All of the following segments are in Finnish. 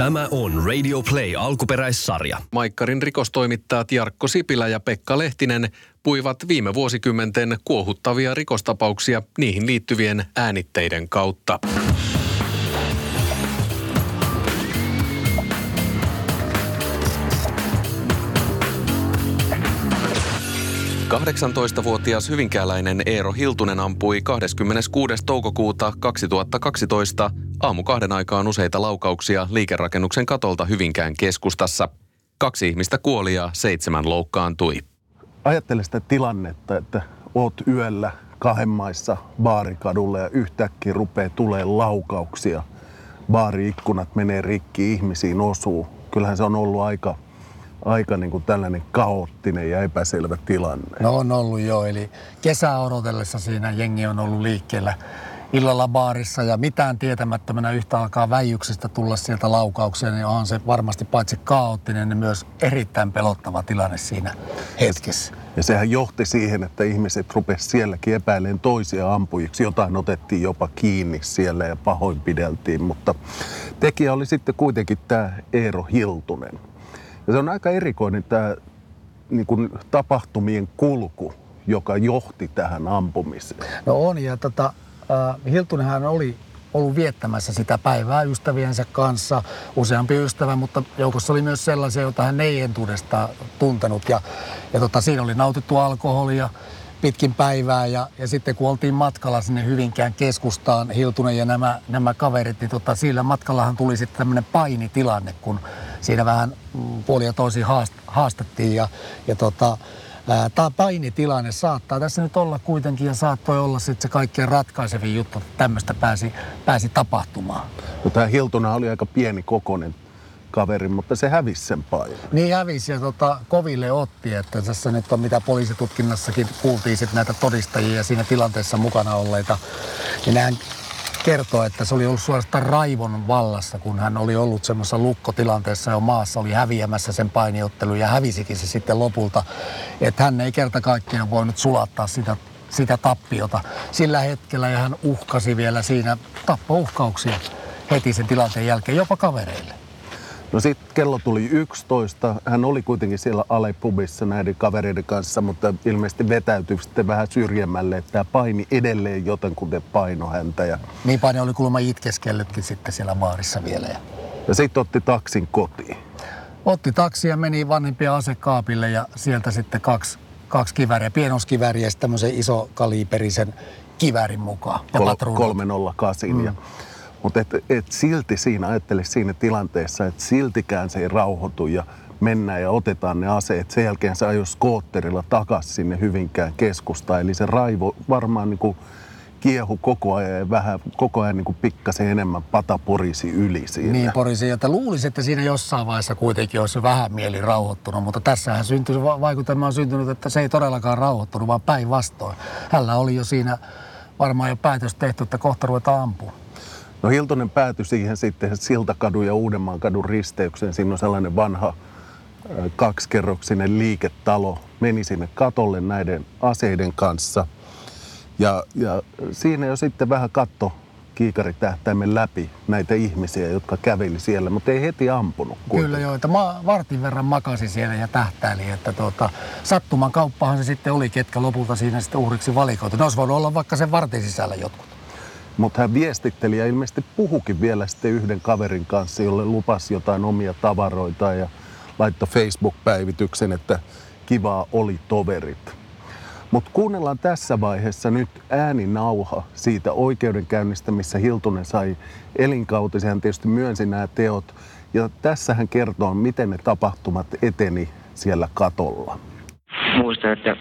Tämä on Radio Play alkuperäissarja. Maikkarin rikostoimittajat Jarkko Sipilä ja Pekka Lehtinen puivat viime vuosikymmenten kuohuttavia rikostapauksia niihin liittyvien äänitteiden kautta. 18-vuotias hyvinkääläinen Eero Hiltunen ampui 26. toukokuuta 2012 aamu kahden aikaan useita laukauksia liikerakennuksen katolta Hyvinkään keskustassa. Kaksi ihmistä kuoli ja seitsemän loukkaantui. Ajattele sitä tilannetta, että oot yöllä kahden maissa baarikadulla ja yhtäkkiä rupeaa tulee laukauksia. Baariikkunat menee rikki, ihmisiin osuu. Kyllähän se on ollut aika aika niin kuin tällainen kaoottinen ja epäselvä tilanne. No on ollut jo, eli kesää odotellessa siinä jengi on ollut liikkeellä illalla baarissa ja mitään tietämättömänä yhtä alkaa väijyksestä tulla sieltä laukauksia, niin on se varmasti paitsi kaoottinen, niin myös erittäin pelottava tilanne siinä hetkessä. Ja sehän johti siihen, että ihmiset rupesivat sielläkin epäilemään toisia ampujiksi. Jotain otettiin jopa kiinni siellä ja pahoinpideltiin, mutta tekijä oli sitten kuitenkin tämä Eero Hiltunen. Ja se on aika erikoinen tämä niin kuin tapahtumien kulku, joka johti tähän ampumiseen. No on, ja tota, äh, Hiltunenhan oli ollut viettämässä sitä päivää ystäviensä kanssa, useampi ystävä, mutta joukossa oli myös sellaisia, joita hän ei entuudestaan tuntenut. Ja, ja tota, siinä oli nautittu alkoholia pitkin päivää ja, ja sitten kun oltiin matkalla sinne Hyvinkään keskustaan, Hiltunen ja nämä, nämä kaverit, niin tota, sillä matkallahan tuli sitten tämmöinen painitilanne, kun siinä vähän mm, puoli ja toisin haast, haastettiin ja, ja tota, Tämä painitilanne saattaa tässä nyt olla kuitenkin ja saattoi olla sitten se kaikkein ratkaisevin juttu, että tämmöistä pääsi, pääsi tapahtumaan. No, tämä Hiltuna oli aika pieni kokonen kaveri, mutta se hävisi sen painon. Niin hävisi ja tota, koville otti, että tässä nyt on mitä poliisitutkinnassakin kuultiin sitten näitä todistajia siinä tilanteessa mukana olleita. Niin näin kertoo, että se oli ollut suorastaan raivon vallassa, kun hän oli ollut semmoisessa lukkotilanteessa jo maassa, oli häviämässä sen painiottelu ja hävisikin se sitten lopulta. Että hän ei kerta kaikkiaan voinut sulattaa sitä, sitä tappiota sillä hetkellä ja hän uhkasi vielä siinä tappouhkauksia heti sen tilanteen jälkeen jopa kavereille. No sitten kello tuli 11. Hän oli kuitenkin siellä Alepubissa näiden kavereiden kanssa, mutta ilmeisesti vetäytyi sitten vähän syrjemmälle, että tämä paini edelleen jotenkin paino häntä. Ja... Niin paini oli kuulemma itkeskellytkin sitten siellä baarissa vielä. Ja, ja sitten otti taksin kotiin. Otti taksi ja meni vanhempia asekaapille ja sieltä sitten kaksi, kaksi kiväriä, pienoskivääriä ja tämmöisen isokaliiperisen kivärin mukaan. Ja Kol- 308. Mm. Ja mutta et, et silti siinä, ajattele siinä tilanteessa, että siltikään se ei rauhoitu ja mennään ja otetaan ne aseet. Sen jälkeen se ajoi skootterilla takaisin sinne Hyvinkään keskustaan. Eli se raivo varmaan niin kuin kiehu koko ajan ja vähän koko ajan niin pikkasen enemmän pata porisi yli siinä. Niin porisi, että luulisi, että siinä jossain vaiheessa kuitenkin olisi vähän mieli rauhoittunut, mutta tässähän syntyi, vaikutelma on syntynyt, että se ei todellakaan rauhoittunut, vaan päinvastoin. Hänellä oli jo siinä varmaan jo päätös tehty, että kohta ruvetaan ampumaan. No Hiltonen päätyi siihen sitten Siltakadun ja Uudenmaan kadun risteykseen. Siinä on sellainen vanha kaksikerroksinen liiketalo. Meni sinne katolle näiden aseiden kanssa. Ja, ja siinä jo sitten vähän katto kiikaritähtäimen läpi näitä ihmisiä, jotka käveli siellä, mutta ei heti ampunut. Kuitenkin. Kyllä joo, että ma- vartin verran makasi siellä ja tähtäili, että tuota, sattuman kauppahan se sitten oli, ketkä lopulta siinä sitten uhriksi valikoitu. Ne olisi voinut olla vaikka sen vartin sisällä jotkut. Mutta hän viestitteli ja ilmeisesti puhukin vielä sitten yhden kaverin kanssa, jolle lupasi jotain omia tavaroita ja laittoi Facebook-päivityksen, että kivaa oli toverit. Mutta kuunnellaan tässä vaiheessa nyt ääninauha siitä oikeudenkäynnistä, missä Hiltunen sai elinkautisen. Hän tietysti myönsi nämä teot. Ja tässä hän kertoo, miten ne tapahtumat eteni siellä katolla. Muistan, että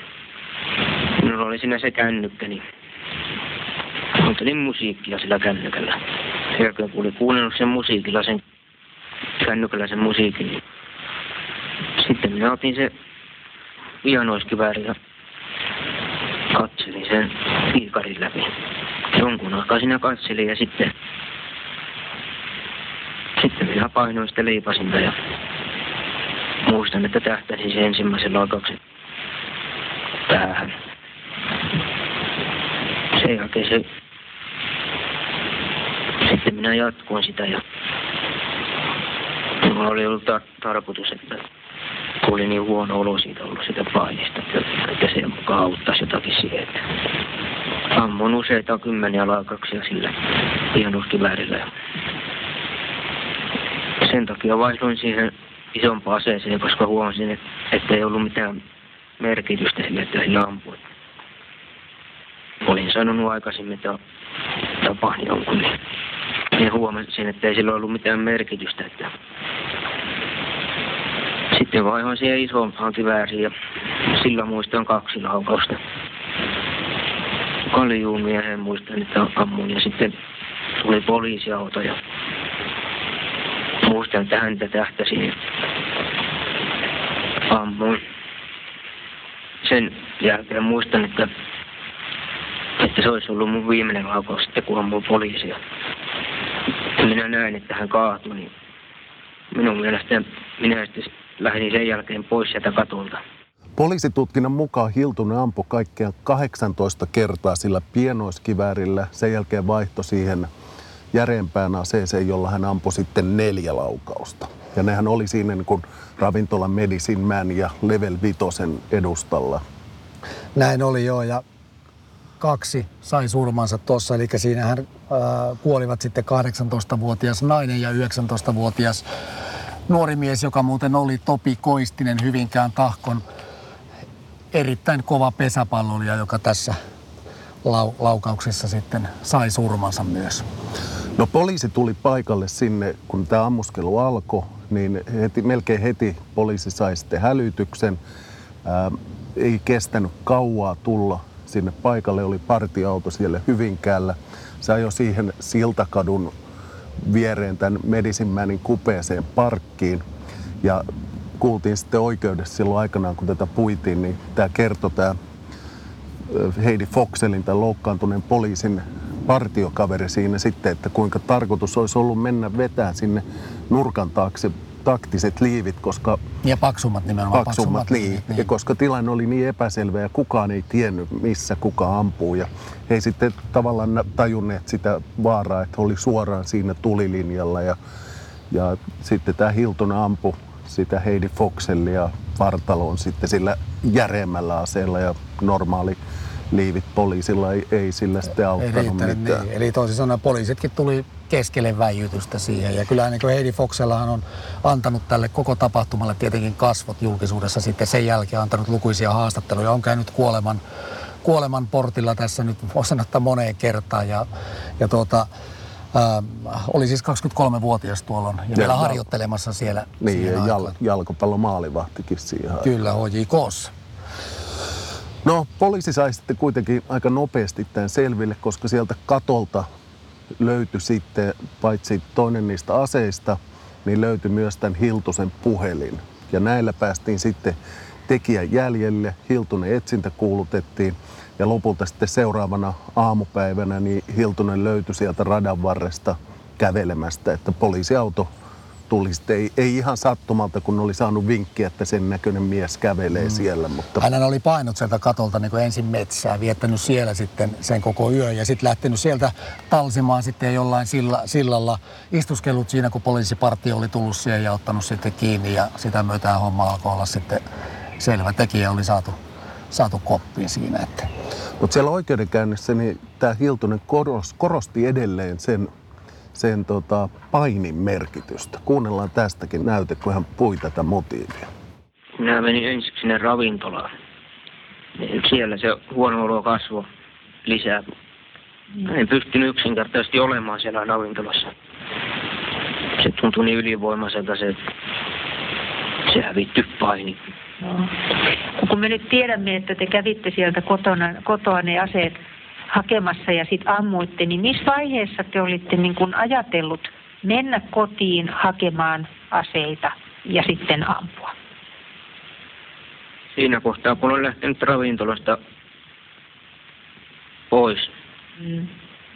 minulla oli siinä se kännykkäni. Kuuntelin musiikkia sillä kännykällä. Sen kun oli kuunnellut sen musiikilla, sen kännykällä sen musiikin, niin sitten minä otin se vianoiskivääri ja katselin sen piikarin läpi. Jonkun aikaa siinä katselin ja sitten, sitten minä painoin sitä leipasinta ja muistan, että tähtäisin se ensimmäisen laukauksen päähän. Sen jälkeen se minä jatkoin sitä ja mulla oli ollut tar- tarkoitus, että kun oli niin huono olo siitä ollut sitä painista, että, se mukaan auttaisi jotakin siihen, että ammun useita kymmeniä laukauksia sillä pienuuskiväärillä. Sen takia vaihdoin siihen isompaan aseeseen, koska huomasin, että, ei ollut mitään merkitystä sille, että sillä ampui. Olin sanonut aikaisemmin, että tapahtui jonkun, niin huomasin, että ei sillä ollut mitään merkitystä. Että sitten vaihoin siihen isompaan kivääriin ja sillä muistan kaksi laukausta. Kaljuumiehen muistan, että ammuin ja sitten tuli poliisiauto ja muistan, että häntä tähtäsin ammuin. Sen jälkeen muistan, että, että se olisi ollut mun viimeinen laukaus sitten, kun ammuin poliisia. Minä näin, että hän kaatui, niin minun mielestä minä sitten lähdin sen jälkeen pois sieltä katolta. Poliisitutkinnan mukaan Hiltunen ampui kaikkiaan 18 kertaa sillä pienoiskiväärillä. Sen jälkeen vaihto siihen järeempään aseeseen, jolla hän ampui sitten neljä laukausta. Ja nehän oli siinä niin kuin ravintolan Medicine Man ja Level Vitosen edustalla. Näin oli joo ja kaksi sai surmansa tuossa, eli siinähän äh, kuolivat sitten 18-vuotias nainen ja 19-vuotias nuori mies, joka muuten oli Topi Koistinen Hyvinkään tahkon erittäin kova pesäpallolija, joka tässä lau- laukauksessa sitten sai surmansa myös. No poliisi tuli paikalle sinne, kun tämä ammuskelu alkoi, niin heti, melkein heti poliisi sai sitten hälytyksen. Ää, ei kestänyt kauaa tulla sinne paikalle, oli partiauto siellä Hyvinkäällä. Se ajoi siihen Siltakadun viereen tämän Medicinemanin kupeeseen parkkiin. Ja kuultiin sitten oikeudessa silloin aikanaan, kun tätä puitiin, niin tämä kertoi tämä Heidi Foxelin, tämän loukkaantuneen poliisin partiokaveri siinä sitten, että kuinka tarkoitus olisi ollut mennä vetää sinne nurkan taakse taktiset liivit, koska Ja paksummat nimenomaan. paksummat liivit, ja koska tilanne oli niin epäselvä ja kukaan ei tiennyt, missä kuka ampuu. Ja he ei sitten tavallaan tajunneet sitä vaaraa, että oli suoraan siinä tulilinjalla. Ja, ja sitten tämä Hilton ampui sitä Heidi Foxellia vartaloon sitten sillä järeämmällä aseella ja normaali liivit poliisilla ei, ei sillä sitten Ei auttanut riittänyt, mitään. niin. Eli toisin sanoen poliisitkin tuli keskelle väijytystä siihen. Ja kyllä niin Heidi Foxellahan on antanut tälle koko tapahtumalle tietenkin kasvot julkisuudessa sitten sen jälkeen antanut lukuisia haastatteluja. On käynyt kuoleman, kuoleman portilla tässä nyt voisi sanoa, että moneen kertaan. Ja, ja tuota, ää, oli siis 23-vuotias tuolloin ja, vielä ja- harjoittelemassa siellä. Niin, ja jal, jalkapallomaalivahtikin siihen. Kyllä, HJKssa. No poliisi sai sitten kuitenkin aika nopeasti tämän selville, koska sieltä katolta löytyi sitten paitsi toinen niistä aseista, niin löytyi myös tämän Hiltusen puhelin. Ja näillä päästiin sitten tekijän jäljelle. Hiltunen etsintä kuulutettiin ja lopulta sitten seuraavana aamupäivänä niin Hiltunen löytyi sieltä radan varresta kävelemästä, että poliisiauto tuli sitten, ei, ei ihan sattumalta, kun oli saanut vinkkiä, että sen näköinen mies kävelee mm. siellä, mutta Hän oli painut sieltä katolta niin kuin ensin metsää, viettänyt siellä sitten sen koko yön ja sitten lähtenyt sieltä talsimaan sitten jollain silla, sillalla. Istuskellut siinä, kun poliisipartio oli tullut siihen ja ottanut sitten kiinni ja sitä myötä homma alkoi olla sitten selvä. Tekijä oli saatu, saatu koppiin siinä. Että. Mutta siellä oikeudenkäynnissä niin tämä Hiltunen koros, korosti edelleen sen, sen tota, painin merkitystä. Kuunnellaan tästäkin näyte, kun hän pui tätä motiivia. Minä menin ensiksi sinne ravintolaan. Siellä se huono olo kasvoi lisää. En pystynyt yksinkertaisesti olemaan siellä ravintolassa. Se tuntui niin ylivoimaiselta se, se hävitty paini. Joo. Kun me nyt tiedämme, että te kävitte sieltä kotona, kotoa ne aseet hakemassa ja sitten ammuitte, niin missä vaiheessa te olitte niin kun ajatellut mennä kotiin hakemaan aseita ja sitten ampua? Siinä kohtaa, kun olen lähtenyt ravintolasta pois, Mm.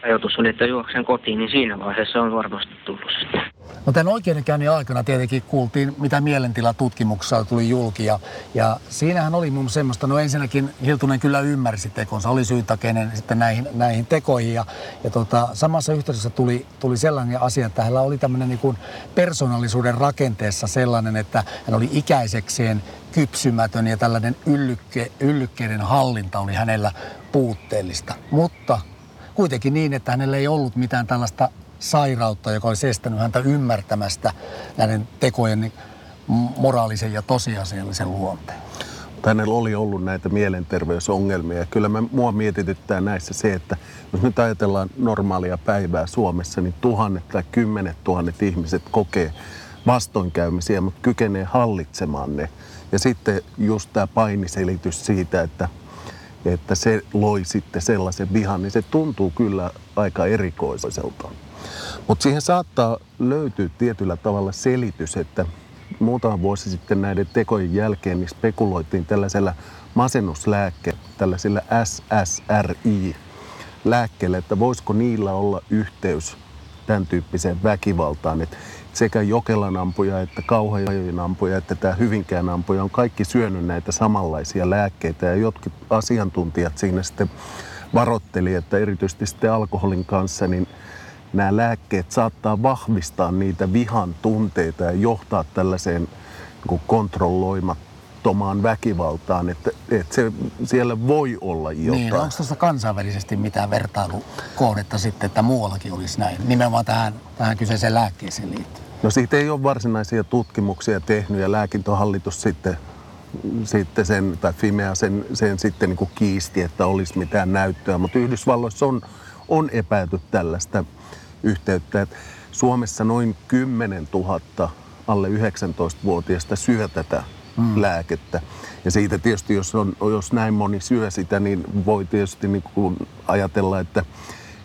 ajatus oli, että juoksen kotiin, niin siinä vaiheessa on varmasti tullut sitten. No tämän oikeudenkäynnin aikana tietenkin kuultiin, mitä mielentilatutkimuksessa tuli julki. Ja, ja siinähän oli mun semmoista, no ensinnäkin Hiltunen kyllä ymmärsi tekonsa, oli syytakeinen sitten näihin, näihin tekoihin. Ja, ja tota, samassa yhteydessä tuli, tuli sellainen asia, että hänellä oli tämmöinen niin persoonallisuuden rakenteessa sellainen, että hän oli ikäisekseen kypsymätön ja tällainen yllykke, yllykkeiden hallinta oli hänellä puutteellista. Mutta kuitenkin niin, että hänellä ei ollut mitään tällaista sairautta, joka olisi estänyt häntä ymmärtämästä näiden tekojen niin moraalisen ja tosiasiallisen luonteen. Hänellä oli ollut näitä mielenterveysongelmia ja kyllä me, mua mietityttää näissä se, että jos nyt ajatellaan normaalia päivää Suomessa, niin tuhannet tai kymmenet tuhannet ihmiset kokee vastoinkäymisiä, mutta kykenee hallitsemaan ne. Ja sitten just tämä painiselitys siitä, että, että se loi sitten sellaisen vihan, niin se tuntuu kyllä aika erikoiselta. Mutta siihen saattaa löytyä tietyllä tavalla selitys, että muutama vuosi sitten näiden tekojen jälkeen niin spekuloitiin tällaisella masennuslääkkeellä, tällaisilla SSRI-lääkkeillä, että voisiko niillä olla yhteys tämän tyyppiseen väkivaltaan. Että sekä Jokelan ampuja että Kauhajojen ampuja että tämä Hyvinkään ampuja on kaikki syönyt näitä samanlaisia lääkkeitä ja jotkut asiantuntijat siinä sitten varoitteli, että erityisesti sitten alkoholin kanssa niin nämä lääkkeet saattaa vahvistaa niitä vihan tunteita ja johtaa tällaiseen niin kontrolloimattomaan väkivaltaan, että, että se, siellä voi olla jotain. Niin, onko tuossa kansainvälisesti mitään vertailukohdetta sitten, että muuallakin olisi näin, nimenomaan tähän, tähän kyseiseen lääkkeeseen liittyen? No siitä ei ole varsinaisia tutkimuksia tehnyt ja lääkintohallitus sitten, sitten sen, tai Fimea sen, sen sitten niin kuin kiisti, että olisi mitään näyttöä, mutta Yhdysvalloissa on, on epäilty tällaista yhteyttä. Että Suomessa noin 10 000 alle 19-vuotiaista syö tätä mm. lääkettä. Ja siitä tietysti, jos, on, jos näin moni syö sitä, niin voi tietysti niin kuin ajatella, että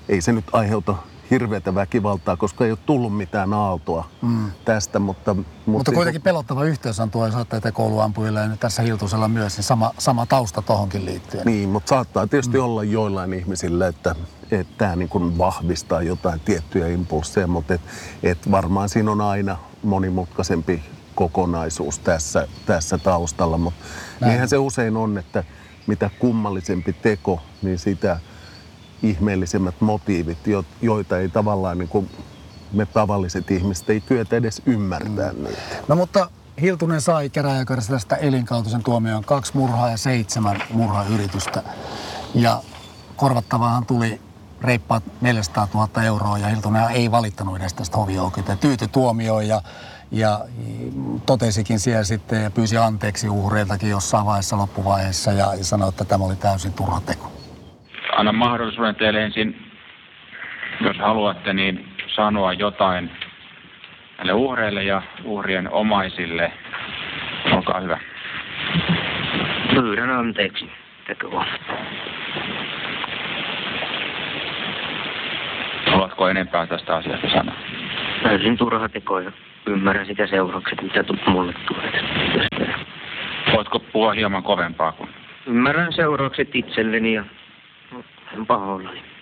ei se nyt aiheuta hirveätä väkivaltaa, koska ei ole tullut mitään aaltoa mm. tästä. Mutta, mutta, mutta kuitenkin pelottava yhteys on tuo saattaa kouluampujilla ja nyt tässä Hiltusella myös niin sama, sama tausta tuohonkin liittyen. Niin, mutta saattaa tietysti mm. olla joillain ihmisillä, että, että tämä niin kuin vahvistaa jotain tiettyjä impulseja, mutta et, et varmaan siinä on aina monimutkaisempi kokonaisuus tässä, tässä taustalla. Mutta niinhän se usein on, että mitä kummallisempi teko, niin sitä ihmeellisemmät motiivit, joita ei tavallaan niin kuin me tavalliset ihmiset ei kyetä edes ymmärtää mm. niitä. No mutta Hiltunen sai käräjäkarissa tästä elinkautisen tuomioon kaksi murhaa ja seitsemän murhayritystä. Ja korvattavaahan tuli reippaat 400 000 euroa ja Hiltunen ei valittanut edes tästä hovioikeuteen. Tyyty tuomioon ja, ja totesikin siellä sitten ja pyysi anteeksi uhreiltakin jossain vaiheessa loppuvaiheessa ja, ja sanoi, että tämä oli täysin turha teko. Anna mahdollisuuden teille ensin, jos haluatte, niin sanoa jotain näille uhreille ja uhrien omaisille. Olkaa hyvä. Pyydän anteeksi tekoa. Haluatko enempää tästä asiasta sanoa? Täysin turha teko ja ymmärrän sitä seuraukset, mitä mulle tulee. Voitko puhua hieman kovempaa kuin? Ymmärrän seuraukset itselleni ja olen pahoillani.